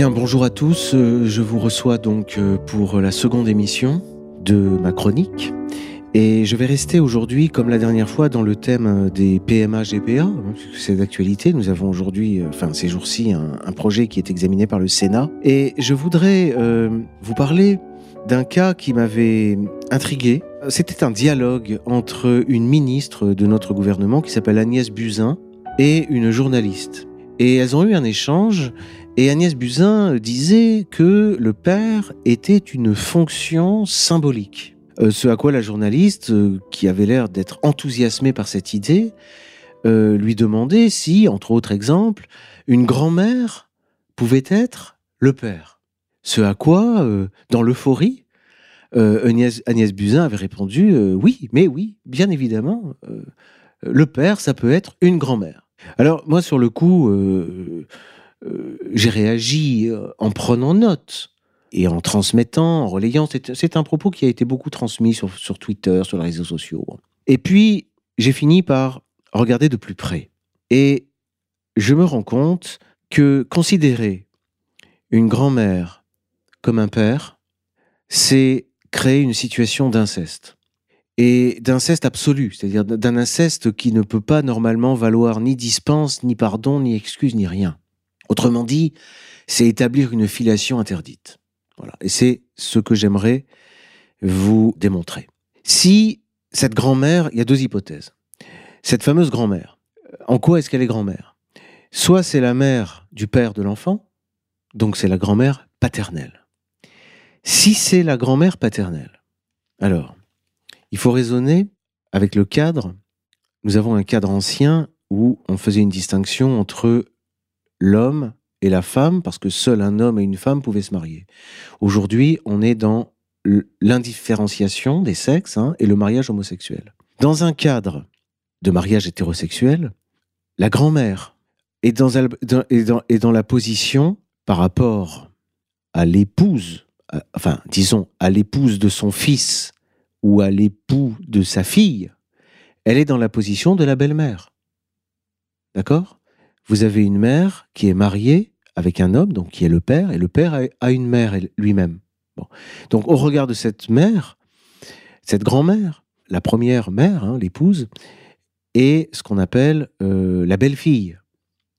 Bien, bonjour à tous. Euh, je vous reçois donc euh, pour la seconde émission de ma chronique. Et je vais rester aujourd'hui, comme la dernière fois, dans le thème euh, des PMA-GPA. C'est d'actualité. Nous avons aujourd'hui, enfin ces jours-ci, un, projet qui est examiné par le Sénat. Et je voudrais vous parler d'un cas qui m'avait intrigué. C'était un dialogue entre une ministre de notre gouvernement qui s'appelle Agnès Buzyn et une journaliste. Et elles ont eu un échange et Agnès Buzyn disait que le père était une fonction symbolique. Euh, ce à quoi la journaliste, euh, qui avait l'air d'être enthousiasmée par cette idée, euh, lui demandait si, entre autres exemples, une grand-mère pouvait être le père. Ce à quoi, dans l'euphorie, Agnès, Agnès, Buzyn avait répondu oui, mais oui, bien évidemment, le père, ça peut être une grand-mère. Alors moi, sur le coup, j'ai réagi euh, en prenant note et en transmettant, en relayant. C'est un propos qui a été beaucoup transmis sur, sur Twitter, sur les réseaux sociaux. Et puis, j'ai fini par regarder de plus près. Et je me rends compte que considérer une grand-mère comme un père, c'est créer une situation d'inceste. Et d'inceste absolu, c'est-à-dire d'un inceste qui ne peut pas normalement valoir ni dispense, ni pardon, ni excuse, ni rien. Autrement dit, c'est établir une filiation interdite. Et c'est ce que j'aimerais vous démontrer. Si cette grand-mère, il y a deux hypothèses. Cette fameuse grand-mère, en quoi est-ce qu'elle est grand-mère? Soit c'est la mère du père de l'enfant, donc c'est la grand-mère paternelle. Si c'est la grand-mère paternelle, alors, il faut raisonner avec le cadre. Nous avons un cadre ancien où on faisait une distinction entre l'homme et la femme, parce que seul un homme et une femme pouvaient se marier. Aujourd'hui, on est dans l'indifférenciation des sexes hein, et le mariage homosexuel. Dans un cadre de mariage hétérosexuel, la grand-mère est dans, est, dans, la position par rapport à l'épouse, enfin disons à l'épouse de son fils ou à l'époux de sa fille, elle est dans la position de la belle-mère. D'accord? Vous avez une mère qui est mariée avec un homme, donc qui est le père, et le père a une mère lui-même. Donc au regard de cette mère, cette grand-mère, la première mère, hein, l'épouse, est ce qu'on appelle euh, la belle-fille.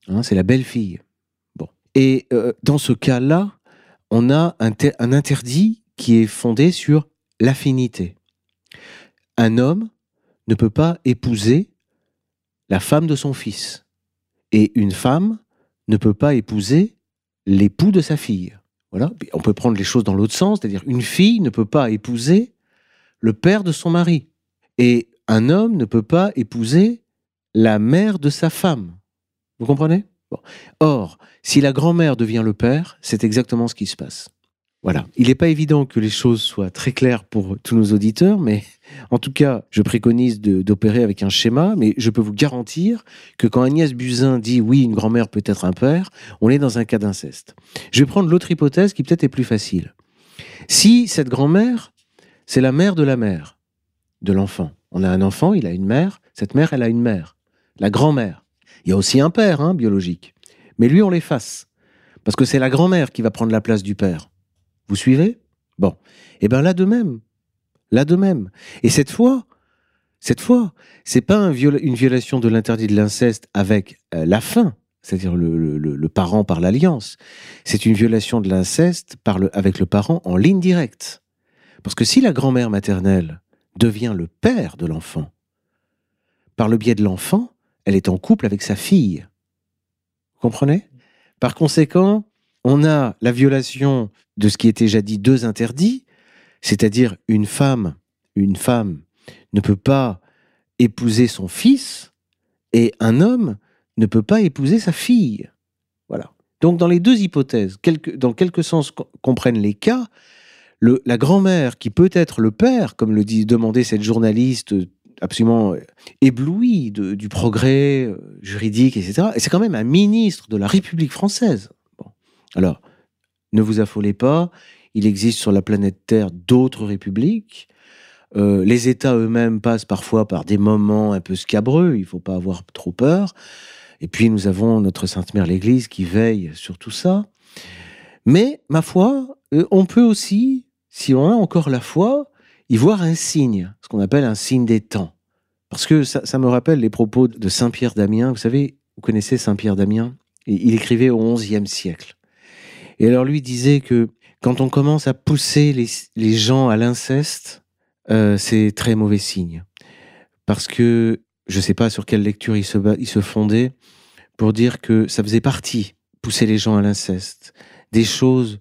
Hein, c'est la belle-fille. Et euh, dans ce cas-là, on a un interdit qui est fondé sur l'affinité. Un homme ne peut pas épouser la femme de son fils. Et une femme ne peut pas épouser l'époux de sa fille. Voilà. On peut prendre les choses dans l'autre sens, c'est-à-dire une fille ne peut pas épouser le père de son mari. Et un homme ne peut pas épouser la mère de sa femme. Vous comprenez? Or, si la grand-mère devient le père, c'est exactement ce qui se passe. Voilà. Il n'est pas évident que les choses soient très claires pour tous nos auditeurs, mais en tout cas, je préconise d'opérer avec un schéma, mais je peux vous garantir que quand Agnès Buzyn dit oui, une grand-mère peut être un père, on est dans un cas d'inceste. Je vais prendre l'autre hypothèse qui peut-être est plus facile. Si cette grand-mère, c'est la mère de la mère de l'enfant. On a un enfant, il a une mère, cette mère, elle a une mère, la grand-mère. Il y a aussi un père hein, biologique, mais lui, on l'efface, parce que c'est la grand-mère qui va prendre la place du père. Vous suivez? Bon. Eh bien là de même. Là de même. Et cette fois, cette fois, c'est pas une violation de l'interdit de l'inceste avec euh, la fin, c'est-à-dire le, parent par l'alliance. C'est une violation de l'inceste avec le parent en ligne directe. Parce que si la grand-mère maternelle devient le père de l'enfant, par le biais de l'enfant, elle est en couple avec sa fille. Vous comprenez? Par conséquent, on a la violation de ce qui était jadis deux interdits, c'est-à-dire une femme, une femme ne peut pas épouser son fils et un homme ne peut pas épouser sa fille. Voilà. Donc dans les deux hypothèses, dans quelque sens comprennent les cas, la grand-mère qui peut être le père, comme le dit demandait cette journaliste absolument éblouie du progrès euh, juridique, etc. Et c'est quand même un ministre de la République française. Alors, ne vous affolez pas, il existe sur la planète Terre d'autres républiques. Euh, les États eux-mêmes passent parfois par des moments un peu scabreux, il ne faut pas avoir trop peur. Et puis nous avons notre Sainte Mère l'Église qui veille sur tout ça. Mais, ma foi, euh, on peut aussi, si on a encore la foi, y voir un signe, ce qu'on appelle un signe des temps. Parce que ça, ça me rappelle les propos de Saint Pierre d'Amiens. Vous savez, vous connaissez Saint Pierre d'Amiens? Il écrivait au XIe siècle. Et alors lui disait que quand on commence à pousser les, gens à l'inceste, euh, c'est très mauvais signe. Parce que je ne sais pas sur quelle lecture il se, il se fondait pour dire que ça faisait partie, pousser les gens à l'inceste, des choses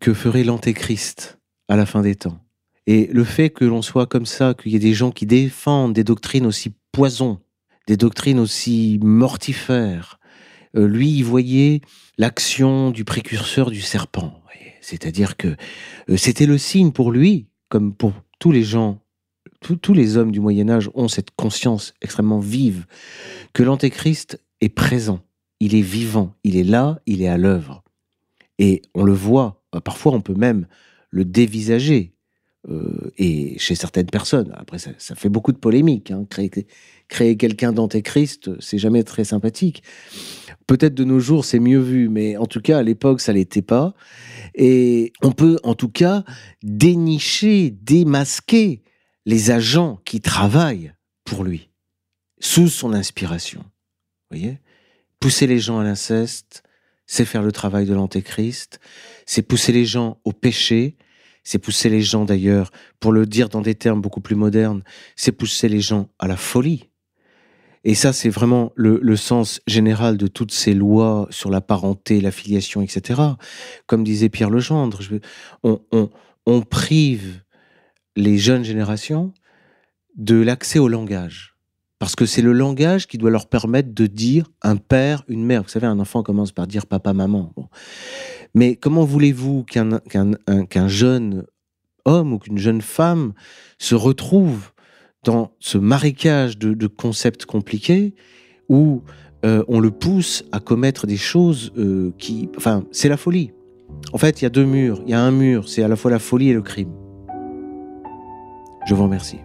que ferait l'antéchrist à la fin des temps. Et le fait que l'on soit comme ça, qu'il y ait des gens qui défendent des doctrines aussi poison, des doctrines aussi mortifères, euh, lui, il voyait l'action du précurseur du serpent. C'est-à-dire que euh, c'était le signe pour lui, comme pour tous les gens, tous les hommes du Moyen Âge ont cette conscience extrêmement vive que l'Antéchrist est présent, il est vivant, il est là, il est à l'œuvre. Et on le voit, parfois on peut même le dévisager, euh, et chez certaines personnes. Après, ça, fait beaucoup de polémiques. Hein. Créer, quelqu'un d'antéchrist, c'est jamais très sympathique. Peut-être de nos jours, c'est mieux vu, mais en tout cas, à l'époque, ça l'était pas. Et on peut, en tout cas, dénicher, démasquer les agents qui travaillent pour lui, sous son inspiration. Vous voyez? Pousser les gens à l'inceste, c'est faire le travail de l'antéchrist, c'est pousser les gens au péché, c'est pousser les gens d'ailleurs, pour le dire dans des termes beaucoup plus modernes, c'est pousser les gens à la folie. Et ça, c'est vraiment le, sens général de toutes ces lois sur la parenté, la filiation, etc. Comme disait Pierre Legendre, on, on prive les jeunes générations de l'accès au langage. Parce que c'est le langage qui doit leur permettre de dire un père, une mère. Vous savez, un enfant commence par dire papa, maman. Mais comment voulez-vous qu'un jeune homme ou qu'une jeune femme se retrouve dans ce marécage de, concepts compliqués où euh, on le pousse à commettre des choses euh, qui... Enfin, c'est la folie. En fait, il y a deux murs. Il y a un mur, c'est à la fois la folie et le crime. Je vous remercie.